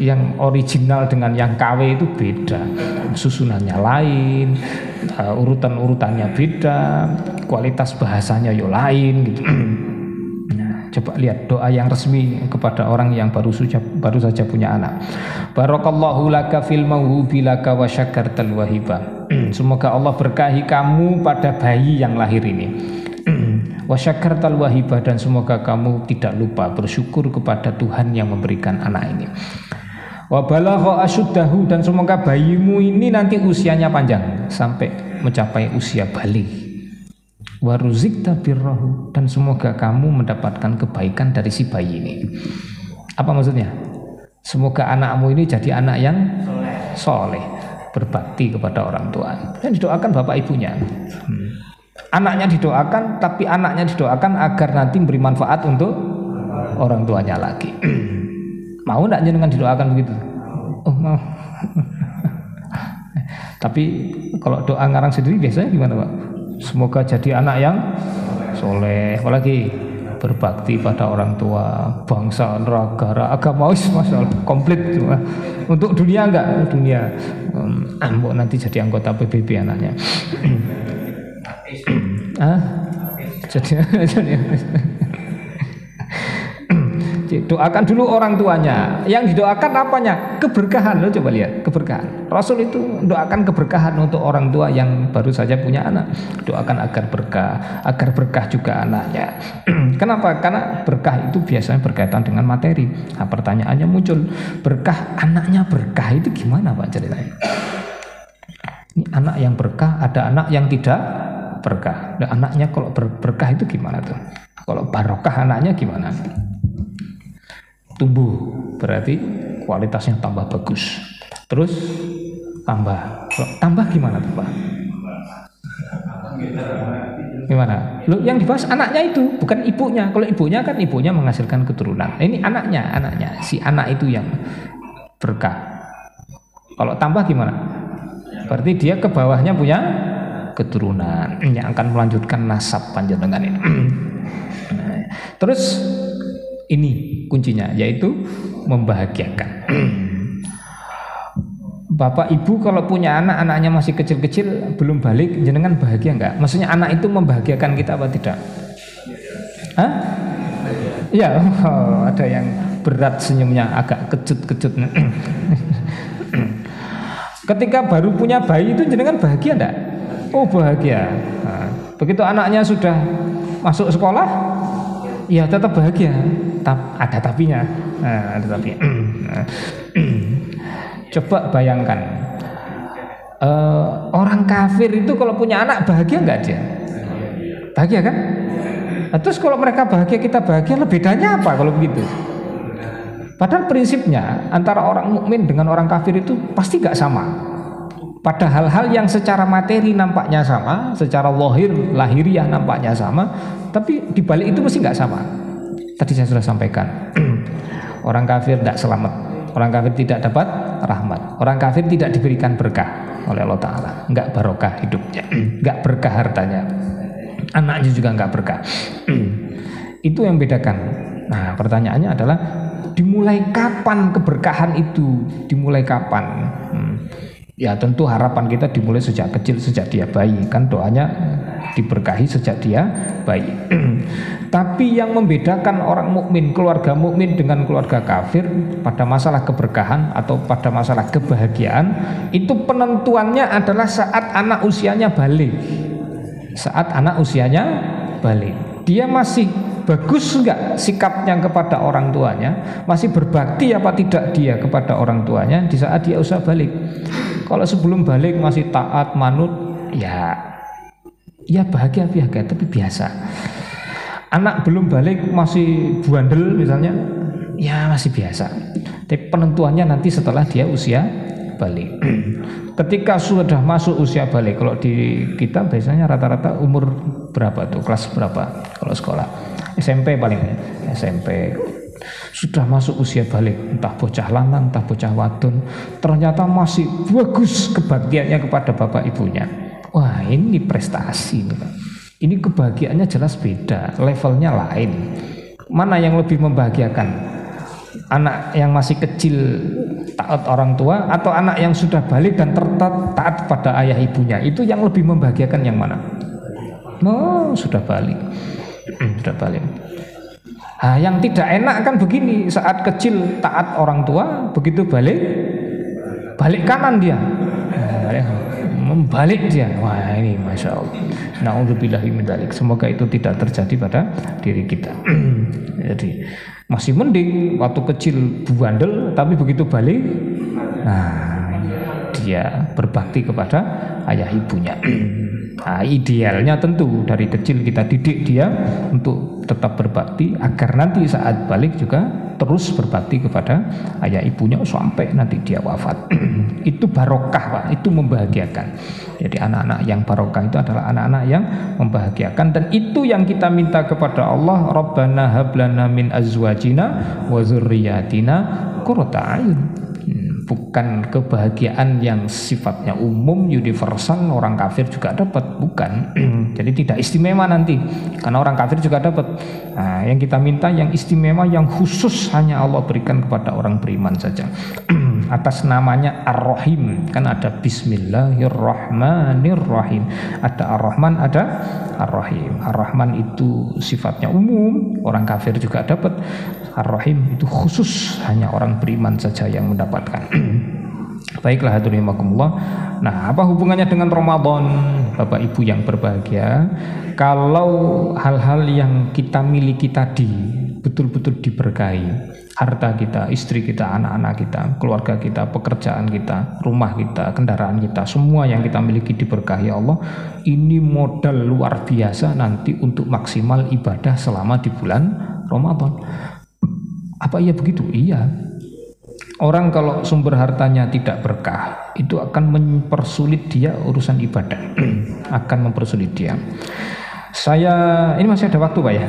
Yang original dengan yang KW itu beda. Susunannya lain uh, urutan-urutannya beda kualitas bahasanya yo lain gitu. (clears throat) Nah, coba lihat doa yang resmi kepada orang yang baru saja baru saja punya anak. Barakallahu laka fil mawhubi laka wa (clears throat) semoga Allah berkahi kamu pada bayi yang lahir ini wa syakartal wahiba dan semoga kamu tidak lupa bersyukur kepada Tuhan yang memberikan anak ini Wa balagha asyuddahu dan semoga bayimu ini nanti usianya panjang sampai mencapai usia balik. Wa ruzikta birrahu dan semoga kamu mendapatkan kebaikan dari si bayi ini. Apa maksudnya? Semoga anakmu ini jadi anak yang soleh, berbakti kepada orang tua. Dan didoakan bapak ibunya. Hmm. Anaknya didoakan, tapi anaknya didoakan agar nanti memberi manfaat untuk orang tuanya lagi. (clears throat) Mau tidak jenengan didoakan begitu? Oh mau. (laughs) Tapi kalau doa ngarang sendiri biasanya gimana Pak? Semoga jadi anak yang soleh, apalagi berbakti pada orang tua, bangsa, negara, agama, masalah komplit cuma untuk dunia enggak dunia um, nanti jadi anggota PBB anaknya (clears throat) ah jadi Doakan dulu orang tuanya. Yang didoakan apanya? Keberkahan. Lo coba lihat, keberkahan. Rasul itu doakan keberkahan untuk orang tua yang baru saja punya anak. Doakan agar berkah, agar berkah juga anaknya. (clears throat) Kenapa? Karena berkah itu biasanya berkaitan dengan materi. Nah, pertanyaannya muncul, berkah anaknya berkah itu gimana Pak ceritanya? Ini anak yang berkah, ada anak yang tidak berkah. Nah, anaknya kalau ber berkah itu gimana tuh? Kalau barokah anaknya gimana? tumbuh berarti kualitasnya tambah bagus. Terus tambah. Tambah gimana tuh pak? Gimana? Lo yang dibahas anaknya itu bukan ibunya. Kalau ibunya kan ibunya menghasilkan keturunan. Ini anaknya anaknya. Si anak itu yang berkah. Kalau tambah gimana? Berarti dia ke bawahnya punya keturunan yang akan melanjutkan nasab panjenengan ini (clears throat) terus ini kuncinya yaitu membahagiakan. (clears throat) Bapak ibu kalau punya anak anaknya masih kecil-kecil belum balik jenengan bahagia nggak? Maksudnya anak itu membahagiakan kita apa tidak? Hah? Ya, oh, ada yang berat senyumnya agak kecut-kecut. (clears throat) Ketika baru punya bayi itu jenengan bahagia enggak? Oh bahagia. Nah, begitu anaknya sudah masuk sekolah, ya tetap bahagia. Tap, ada tapinya. Nah, ada tapi. (clears throat) (clears throat) Coba bayangkan. Uh, orang kafir itu kalau punya anak bahagia nggak dia? Bahagia kan? Nah, terus kalau mereka bahagia kita bahagia lebih bedanya apa kalau begitu? Padahal prinsipnya antara orang mukmin dengan orang kafir itu pasti nggak sama. Pada hal-hal yang secara materi nampaknya sama, secara lahir, lahiriah nampaknya sama, tapi di balik itu mesti nggak sama. Tadi saya sudah sampaikan, (clears throat) orang kafir tidak selamat, orang kafir tidak dapat rahmat, orang kafir tidak diberikan berkah oleh Allah Taala, nggak barokah hidupnya, (clears throat) nggak berkah hartanya, anaknya juga nggak berkah. (clears throat) itu yang bedakan. Nah, pertanyaannya adalah dimulai kapan keberkahan itu? Dimulai kapan? Ya tentu harapan kita dimulai sejak kecil, sejak dia bayi. Kan doanya diberkahi sejak dia bayi. (clears throat) Tapi yang membedakan orang mukmin, keluarga mukmin dengan keluarga kafir pada masalah keberkahan atau pada masalah kebahagiaan itu penentuannya adalah saat anak usianya balik. Saat anak usianya balik. Dia masih bagus enggak sikapnya kepada orang tuanya, masih berbakti apa tidak dia kepada orang tuanya di saat dia usaha balik. Kalau sebelum balik masih taat, manut, ya ya bahagia bahagia tapi biasa. Anak belum balik masih buandel misalnya, ya masih biasa. Tapi penentuannya nanti setelah dia usia balik. Ketika sudah masuk usia balik, kalau di kita biasanya rata-rata umur berapa tuh? Kelas berapa kalau sekolah? SMP paling. SMP sudah masuk usia balik entah bocah lanang entah bocah wadon. Ternyata masih bagus kebaktiannya kepada bapak ibunya. Wah ini prestasi ini kebahagiaannya jelas beda levelnya lain. Mana yang lebih membahagiakan? Anak yang masih kecil taat orang tua atau anak yang sudah balik dan tertat taat pada ayah ibunya? Itu yang lebih membahagiakan yang mana? Oh sudah balik. (clears throat) Sudah balik Nah, yang tidak enak kan begini, saat kecil taat orang tua, begitu balik balik kanan dia. membalik dia. Wah, ini Masya Allah. Semoga itu tidak terjadi pada diri kita. (clears throat) Jadi masih mending waktu kecil buandel tapi begitu balik nah dia berbakti kepada ayah ibunya. (clears throat) Nah, idealnya tentu dari kecil kita didik dia untuk tetap berbakti agar nanti saat balik juga terus berbakti kepada ayah ibunya sampai nanti dia wafat. (clears throat) itu barokah Pak, itu membahagiakan. Jadi anak-anak yang barokah itu adalah anak-anak yang membahagiakan dan itu yang kita minta kepada Allah, Rabbana hablana min azwajina wa dzurriyyatina qurrata bukan kebahagiaan yang sifatnya umum universal orang kafir juga dapat bukan. (clears throat) Jadi tidak istimewa nanti karena orang kafir juga dapat. Nah, yang kita minta yang istimewa yang khusus hanya Allah berikan kepada orang beriman saja. (clears throat) Atas namanya Ar-Rahim kan ada Bismillahirrahmanirrahim. Ada Ar-Rahman ada Ar-Rahim. Ar-Rahman itu sifatnya umum orang kafir juga dapat. Ar-Rahim itu khusus hanya orang beriman saja yang mendapatkan. (clears throat) (clears throat) Baiklah hadirin Nah, apa hubungannya dengan Ramadan? Bapak Ibu yang berbahagia, kalau hal-hal yang kita miliki tadi betul-betul diberkahi, harta kita, istri kita, anak-anak kita, keluarga kita, pekerjaan kita, rumah kita, kendaraan kita, semua yang kita miliki diberkahi Allah, ini modal luar biasa nanti untuk maksimal ibadah selama di bulan Ramadan. Apa iya begitu? Iya. Orang kalau sumber hartanya tidak berkah, itu akan mempersulit dia urusan ibadah. (clears throat) akan mempersulit dia. Saya ini masih ada waktu Pak ya.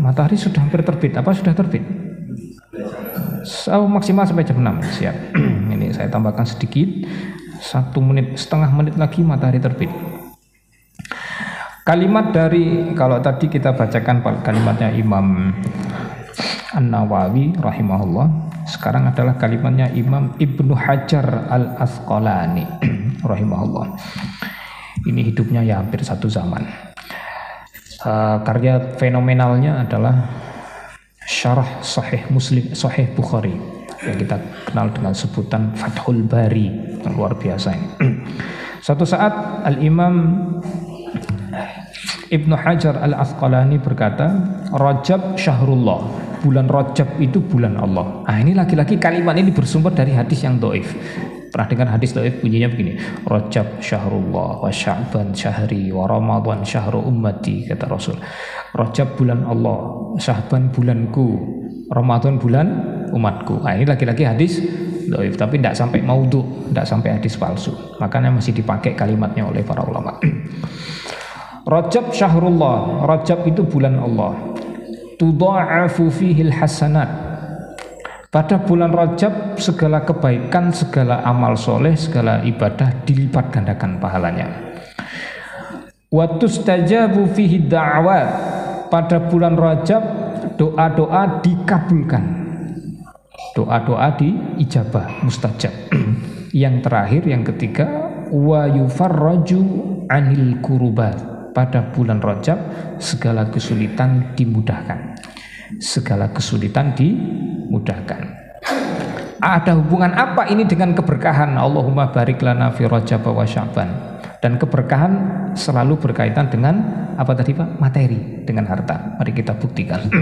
Matahari sudah hampir terbit. Apa sudah terbit? So, maksimal sampai jam 6 siap. (clears throat) ini saya tambahkan sedikit. Satu menit setengah menit lagi matahari terbit. Kalimat dari kalau tadi kita bacakan kalimatnya Imam An-Nawawi rahimahullah sekarang adalah kalimatnya Imam Ibnu Hajar Al-Asqalani (clears throat) rahimahullah. Ini hidupnya ya hampir satu zaman. Uh, karya fenomenalnya adalah syarah sahih muslim sahih Bukhari yang kita kenal dengan sebutan Fathul Bari yang luar biasa ini. (clears throat) Satu saat Al-Imam Ibnu Hajar Al-Asqalani berkata Rajab Syahrullah bulan Rajab itu bulan Allah. Ah ini lagi-lagi kalimat ini bersumber dari hadis yang doif. Pernah dengar hadis doif bunyinya begini. Rajab syahrullah wa sya'ban syahri wa ramadhan syahru ummati kata Rasul. Rajab bulan Allah, Syahban bulanku, Ramadan bulan umatku. Ah ini lagi-lagi hadis doif tapi tidak sampai maudhu tidak sampai hadis palsu makanya masih dipakai kalimatnya oleh para ulama (clears throat) Rajab syahrullah Rajab itu bulan Allah tudha'afu fihil hasanat. Pada bulan Rajab segala kebaikan segala amal soleh segala ibadah dilipat gandakan pahalanya. Watustajabu fihi da'wat pada bulan Rajab doa-doa dikabulkan. Doa-doa di ijabah mustajab. (clears throat) Yang terakhir yang ketiga wa yufarraju anil kurubat pada bulan Rajab segala kesulitan dimudahkan. Segala kesulitan dimudahkan. Ada hubungan apa ini dengan keberkahan? Allahumma barik lana fi Rajab wa Sya'ban. Dan keberkahan selalu berkaitan dengan apa tadi Pak? Materi dengan harta. Mari kita buktikan. (clears throat)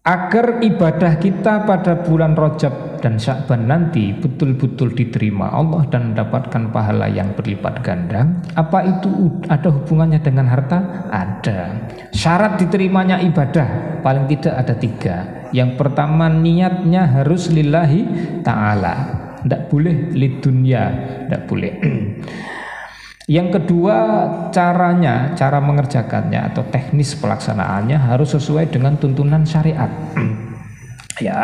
Agar ibadah kita pada bulan Rajab dan Syakban nanti betul-betul diterima Allah dan mendapatkan pahala yang berlipat ganda. Apa itu ada hubungannya dengan harta? Ada. Syarat diterimanya ibadah paling tidak ada tiga. Yang pertama niatnya harus lillahi ta'ala. Tidak boleh lidunya, tidak boleh. (clears throat) Yang kedua, caranya, cara mengerjakannya atau teknis pelaksanaannya harus sesuai dengan tuntunan syariat. (clears throat) ya,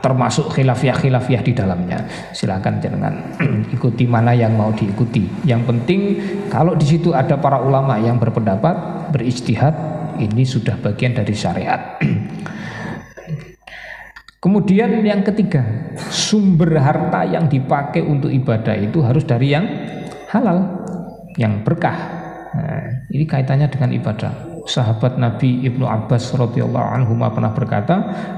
termasuk khilafiah-khilafiah di dalamnya. Silakan jangan (clears throat) ikuti mana yang mau diikuti. Yang penting kalau di situ ada para ulama yang berpendapat, berijtihad, ini sudah bagian dari syariat. (clears throat) Kemudian yang ketiga, sumber harta yang dipakai untuk ibadah itu harus dari yang halal yang berkah. Nah, ini kaitannya dengan ibadah. Sahabat Nabi Ibnu Abbas radhiyallahu anhu pernah berkata,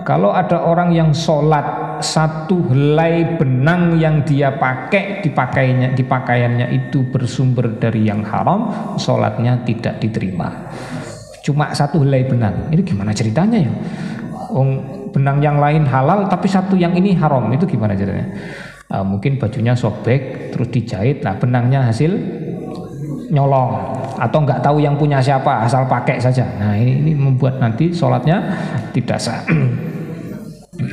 kalau ada orang yang sholat satu helai benang yang dia pakai dipakainya di pakaiannya itu bersumber dari yang haram, sholatnya tidak diterima. Cuma satu helai benang. Ini gimana ceritanya ya? Benang yang lain halal tapi satu yang ini haram itu gimana ceritanya? Uh, mungkin bajunya sobek terus dijahit, nah benangnya hasil nyolong atau nggak tahu yang punya siapa asal pakai saja. Nah ini, ini membuat nanti sholatnya tidak sah. (clears throat)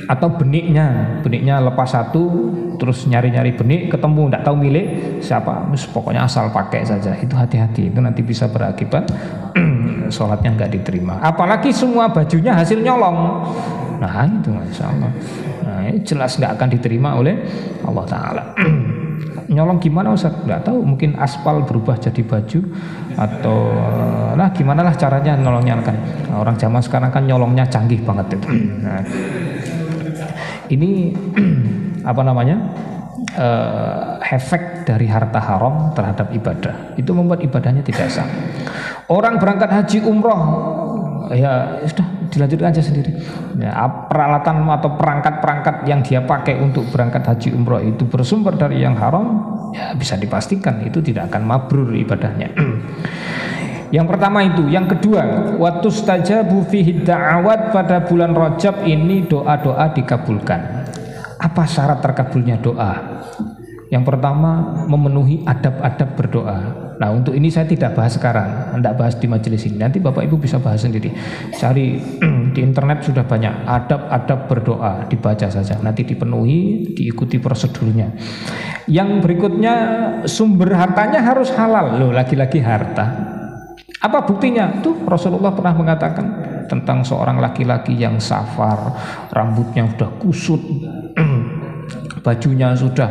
Atau beniknya beniknya lepas satu terus nyari-nyari benik ketemu nggak tahu milik siapa Terus pokoknya asal pakai saja. Itu hati-hati itu nanti bisa berakibat (clears throat) sholatnya nggak diterima. Apalagi semua bajunya hasil nyolong. Nah itu masya Allah. Nah jelas nggak akan diterima oleh Allah Taala (clears throat) nyolong gimana Ustaz? Nggak tahu, mungkin aspal berubah jadi baju atau nah gimana lah caranya nyolongnya kan. Nah, orang zaman sekarang kan nyolongnya canggih banget itu. Nah, ini (clears throat) apa namanya? Uh, efek dari harta haram terhadap ibadah itu membuat ibadahnya tidak sah. Orang berangkat haji umroh ya sudah dilanjutkan aja sendiri. Ya, peralatan atau perangkat-perangkat yang dia pakai untuk berangkat haji umroh itu bersumber dari yang haram, ya bisa dipastikan itu tidak akan mabrur ibadahnya. (clears throat) Yang pertama itu, yang kedua, waktu stajabu fihi da'awat pada bulan Rajab ini doa-doa dikabulkan. Apa syarat terkabulnya doa? Yang pertama memenuhi adab-adab berdoa. Nah untuk ini saya tidak bahas sekarang, tidak bahas di majelis ini. Nanti Bapak Ibu bisa bahas sendiri. Cari (clears throat) di internet sudah banyak adab-adab berdoa, dibaca saja. Nanti dipenuhi, diikuti prosedurnya. Yang berikutnya sumber hartanya harus halal. Loh lagi-lagi harta. Apa buktinya? Tuh Rasulullah pernah mengatakan tentang seorang laki-laki yang safar, rambutnya sudah kusut, (clears throat) bajunya sudah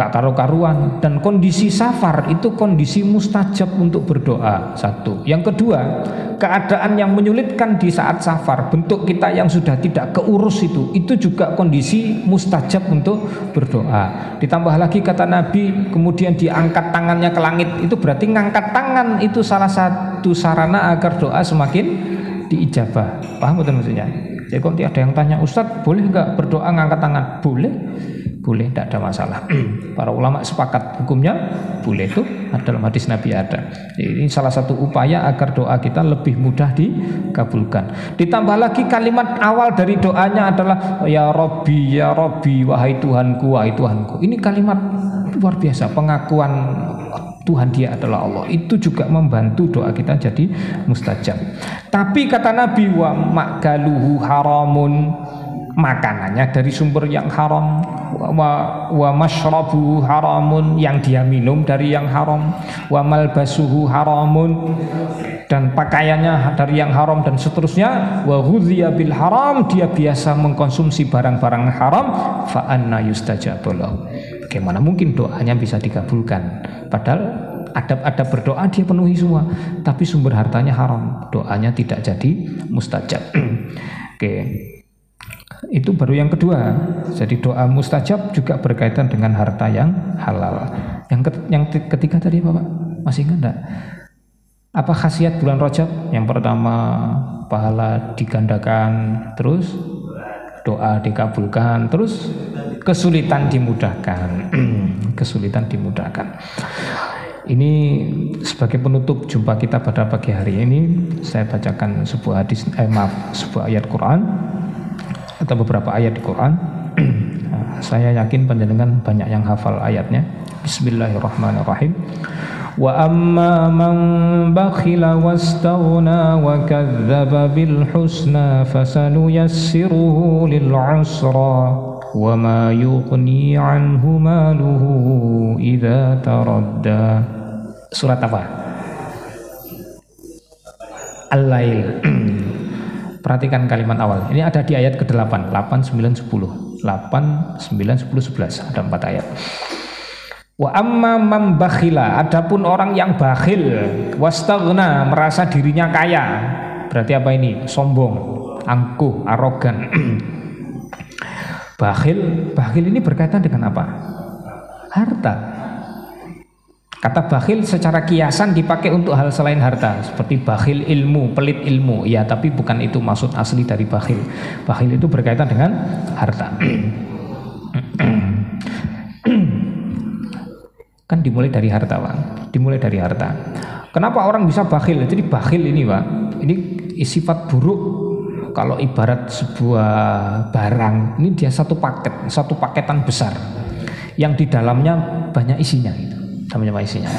gak karu-karuan. Dan kondisi safar itu kondisi mustajab untuk berdoa satu. Yang kedua keadaan yang menyulitkan di saat safar bentuk kita yang sudah tidak keurus itu itu juga kondisi mustajab untuk berdoa. Ditambah lagi kata Nabi kemudian diangkat tangannya ke langit itu berarti ngangkat tangan itu salah satu sarana agar doa semakin diijabah. Paham betul maksudnya? Jadi kalau ada yang tanya Ustadz boleh nggak berdoa ngangkat tangan? Boleh boleh tidak ada masalah. (clears throat) Para ulama sepakat hukumnya boleh itu dalam hadis Nabi ada. Ini salah satu upaya agar doa kita lebih mudah dikabulkan. Ditambah lagi kalimat awal dari doanya adalah ya Robbi ya Robbi wahai Tuhanku wahai Tuhanku. Ini kalimat luar biasa pengakuan Tuhan dia adalah Allah. Itu juga membantu doa kita jadi mustajab. Tapi kata Nabi wa makaluhu haramun makanannya dari sumber yang haram. Wa, wa mashrabu haramun yang dia minum dari yang haram. Wa malbasuhu haramun dan pakaiannya dari yang haram dan seterusnya. Wa ghudhiya bil haram dia biasa mengkonsumsi barang-barang haram. Fa anna yustajabu bagaimana mungkin doanya bisa dikabulkan? Padahal adab-adab berdoa dia penuhi semua tapi sumber hartanya haram. Doanya tidak jadi mustajab. (clears throat) Oke itu baru yang kedua. Jadi doa mustajab juga berkaitan dengan harta yang halal. Yang yang ketiga tadi Bapak? Masih ingat enggak? Apa khasiat bulan Rajab? Yang pertama pahala digandakan terus doa dikabulkan terus kesulitan dimudahkan. (clears throat) Kesulitan dimudahkan. Ini sebagai penutup jumpa kita pada pagi hari ini saya bacakan sebuah hadis eh, maaf sebuah ayat Quran atau beberapa ayat di Quran. (clears throat) saya yakin panjenengan banyak yang hafal ayatnya. Bismillahirrahmanirrahim. Wa amma man bakhila wastaghna wa kadzdzaba bil husna fasanuyassiruhu lil usra wa ma yughni anhu maluhu idza taradda surat apa Al-Lail (clears throat) Perhatikan kalimat awal. Ini ada di ayat ke-8, 8, 9, 10. 8, 9, 10, 11. Ada empat ayat. Wa amma man bakhila, adapun orang yang bakhil, wastaghna, merasa dirinya kaya. Berarti apa ini? Sombong, angkuh, arogan. (clears throat) bakhil, bakhil ini berkaitan dengan apa? Harta. Kata bakhil secara kiasan dipakai untuk hal selain harta, seperti bakhil ilmu, pelit ilmu. Ya, tapi bukan itu maksud asli dari bakhil. Bakhil itu berkaitan dengan harta. (clears throat) kan dimulai dari harta, Pak. Dimulai dari harta. Kenapa orang bisa bakhil? Jadi bakhil ini, Pak. Ini sifat buruk kalau ibarat sebuah barang, ini dia satu paket, satu paketan besar yang di dalamnya banyak isinya namanya isinya.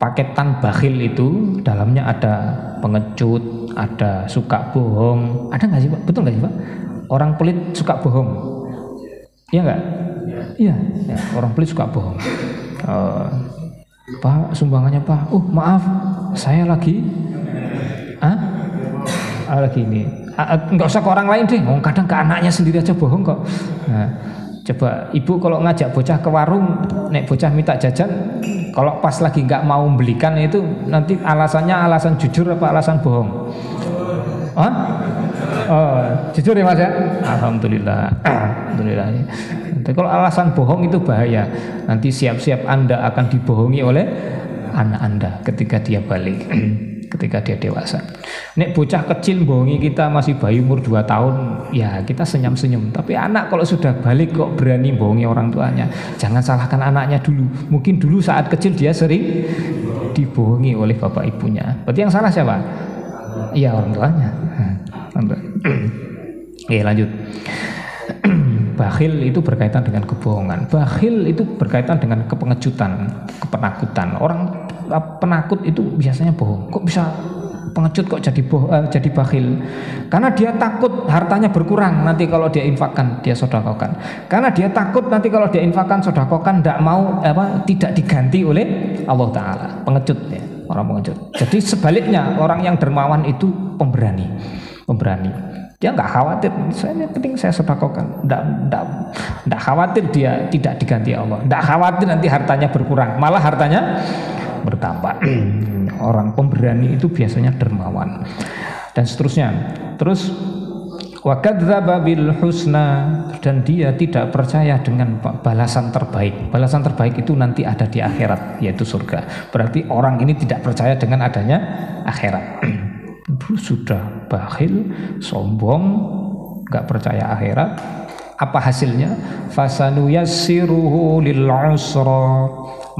Paketan bakhil itu dalamnya ada pengecut ada suka bohong. Ada nggak sih pak? Betul nggak sih pak? Orang pelit suka bohong. Iya nggak? Iya. Ya, orang pelit suka bohong. Uh, pak sumbangannya pak. Oh maaf. Saya lagi ah, ah lagi ini. Ah, nggak usah ke orang lain deh. Kadang ke anaknya sendiri aja bohong kok. Nah, Coba ibu kalau ngajak bocah ke warung, nek bocah minta jajan, kalau pas lagi nggak mau belikan itu nanti alasannya alasan jujur apa alasan bohong? Hah? Oh, jujur ya mas ya? Alhamdulillah. (clears throat) Alhamdulillah. Tapi kalau alasan bohong itu bahaya. Nanti siap-siap anda akan dibohongi oleh anak anda ketika dia balik. (clears throat) ketika dia dewasa. Nek bocah kecil bohongi kita masih bayi umur 2 tahun, ya kita senyum-senyum. Tapi anak kalau sudah balik kok berani bohongi orang tuanya. Jangan salahkan anaknya dulu. Mungkin dulu saat kecil dia sering dibohongi oleh bapak ibunya. Berarti yang salah siapa? Iya orang tuanya. Oke lanjut. Bakhil itu berkaitan dengan kebohongan. Bakhil itu berkaitan dengan kepengejutan, kepenakutan. Orang penakut itu biasanya bohong. Kok bisa pengecut kok jadi boh, uh, jadi bakhil? Karena dia takut hartanya berkurang nanti kalau dia infakkan, dia sodakokan. Karena dia takut nanti kalau dia infakkan, sodakokan, tidak mau apa tidak diganti oleh Allah Taala. Pengecut ya, orang pengecut. Jadi sebaliknya orang yang dermawan itu pemberani, pemberani. Dia nggak khawatir, saya penting saya sedekahkan. Nggak, nggak, nggak khawatir dia tidak diganti Allah. Nggak khawatir nanti hartanya berkurang, malah hartanya bertambah. (clears throat) Orang pemberani itu biasanya dermawan dan seterusnya. Terus husna dan dia tidak percaya dengan balasan terbaik. Balasan terbaik itu nanti ada di akhirat yaitu surga. Berarti orang ini tidak percaya dengan adanya akhirat. (clears throat) sudah bakhil, sombong, nggak percaya akhirat, apa hasilnya? Fasanu yassiruhu lil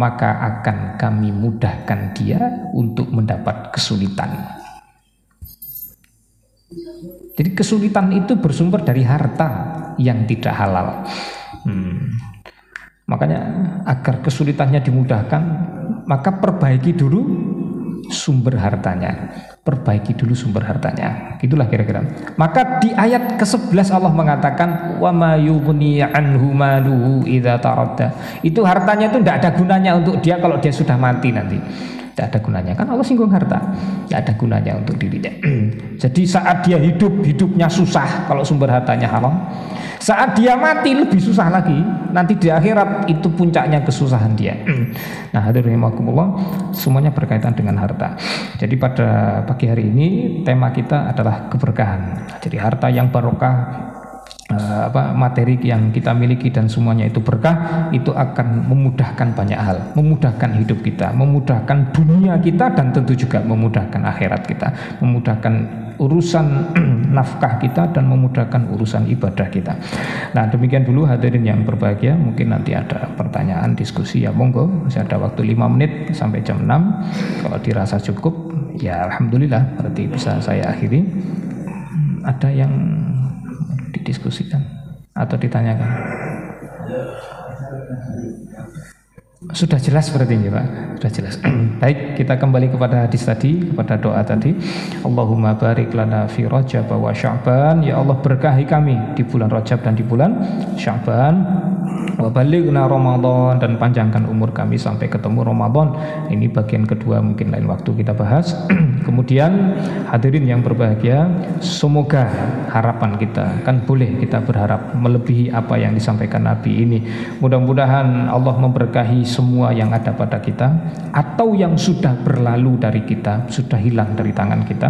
maka akan kami mudahkan dia untuk mendapat kesulitan. Jadi kesulitan itu bersumber dari harta yang tidak halal. Hmm. Makanya agar kesulitannya dimudahkan, maka perbaiki dulu sumber hartanya. Perbaiki dulu sumber hartanya. Itulah kira-kira. Maka di ayat ke-11 Allah mengatakan wa ma anhu maluhu. Itu hartanya itu tidak ada gunanya untuk dia kalau dia sudah mati nanti. Tidak ada gunanya kan Allah singgung harta. Tidak ada gunanya untuk dirinya. (clears throat) Jadi saat dia hidup hidupnya susah kalau sumber hartanya haram. Saat dia mati lebih susah lagi. Nanti di akhirat itu puncaknya kesusahan dia. nah, hadirin semuanya berkaitan dengan harta. Jadi pada pagi hari ini tema kita adalah keberkahan. Jadi harta yang barokah uh, apa materi yang kita miliki dan semuanya itu berkah itu akan memudahkan banyak hal. Memudahkan hidup kita memudahkan dunia kita dan tentu juga memudahkan akhirat kita. Memudahkan urusan (clears throat) nafkah kita dan memudahkan urusan ibadah kita. Nah demikian dulu hadirin yang berbahagia. Mungkin nanti ada pertanyaan diskusi ya monggo. Masih ada waktu 5 menit sampai jam 6 kalau dirasa cukup ya Alhamdulillah berarti bisa saya akhiri. Ada yang didiskusikan atau ditanyakan? Sudah jelas seperti ini Pak? Sudah jelas. (clears throat) Baik kita kembali kepada hadis tadi Kepada doa tadi. Allahumma barik lana fi rajab wa sya'ban. Ya Allah berkahi kami Di bulan rajab dan di bulan sya'ban Wa balighna Ramadan dan panjangkan umur kami sampai ketemu Ramadan. Ini bagian kedua mungkin lain waktu kita bahas. (clears throat) Kemudian hadirin yang berbahagia, semoga harapan kita kan boleh kita berharap melebihi apa yang disampaikan Nabi ini. Mudah-mudahan Allah memberkahi semua yang ada pada kita atau yang sudah berlalu dari kita, sudah hilang dari tangan kita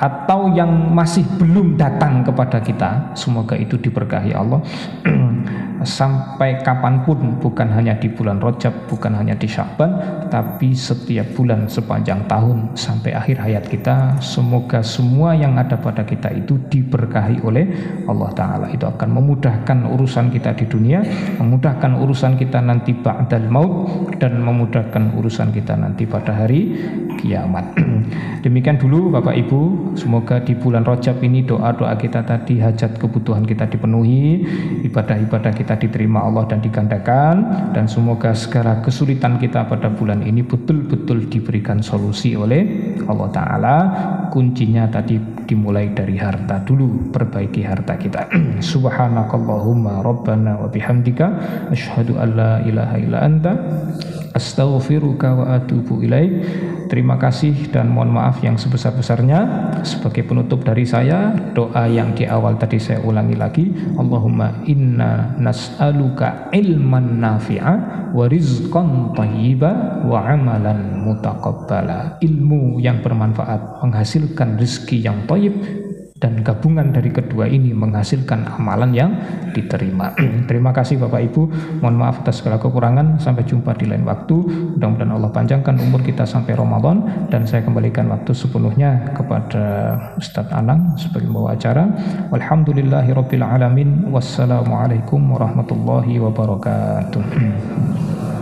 atau yang masih belum datang kepada kita. Semoga itu diberkahi Allah. (clears throat) sampai kapan pun bukan hanya di bulan Rojab bukan hanya di Syakban tapi setiap bulan sepanjang tahun sampai akhir hayat kita semoga semua yang ada pada kita itu diberkahi oleh Allah Ta'ala. Itu akan memudahkan urusan kita di dunia memudahkan urusan kita nanti ba'dal maut dan memudahkan urusan kita nanti pada hari kiamat. (clears throat) Demikian dulu Bapak Ibu. Semoga di bulan Rojab ini doa-doa kita tadi hajat kebutuhan kita dipenuhi ibadah-ibadah kita diterima Allah dan digandakan dan semoga segala kesulitan kita pada bulan ini betul-betul diberikan solusi oleh Allah Ta'ala. Kuncinya tadi dimulai dari harta dulu perbaiki harta kita. (clears throat) Subhanakallahumma rabbana wa bihamdika asyhadu an la ilaha illa anta astaghfiruka wa atubu ilaik. Terima kasih dan mohon maaf yang sebesar-besarnya. Sebagai penutup dari saya doa yang di awal tadi saya ulangi lagi. Allahumma inna nas'aluka ilman nafi'a wa rizqan thayyiba wa amalan mutaqabbala. Ilmu yang bermanfaat menghasilkan rezeki yang thayyib dan gabungan dari kedua ini menghasilkan amalan yang diterima. (clears throat) Terima kasih Bapak Ibu. Mohon maaf atas segala kekurangan. Sampai jumpa di lain waktu. Mudah-mudahan Allah panjangkan umur kita sampai Ramadan dan saya kembalikan waktu sepenuhnya kepada Ustadz Anang sebagai pembawa acara. Walhamdulillahirabbil alamin. Wassalamualaikum warahmatullahi wabarakatuh. (clears throat)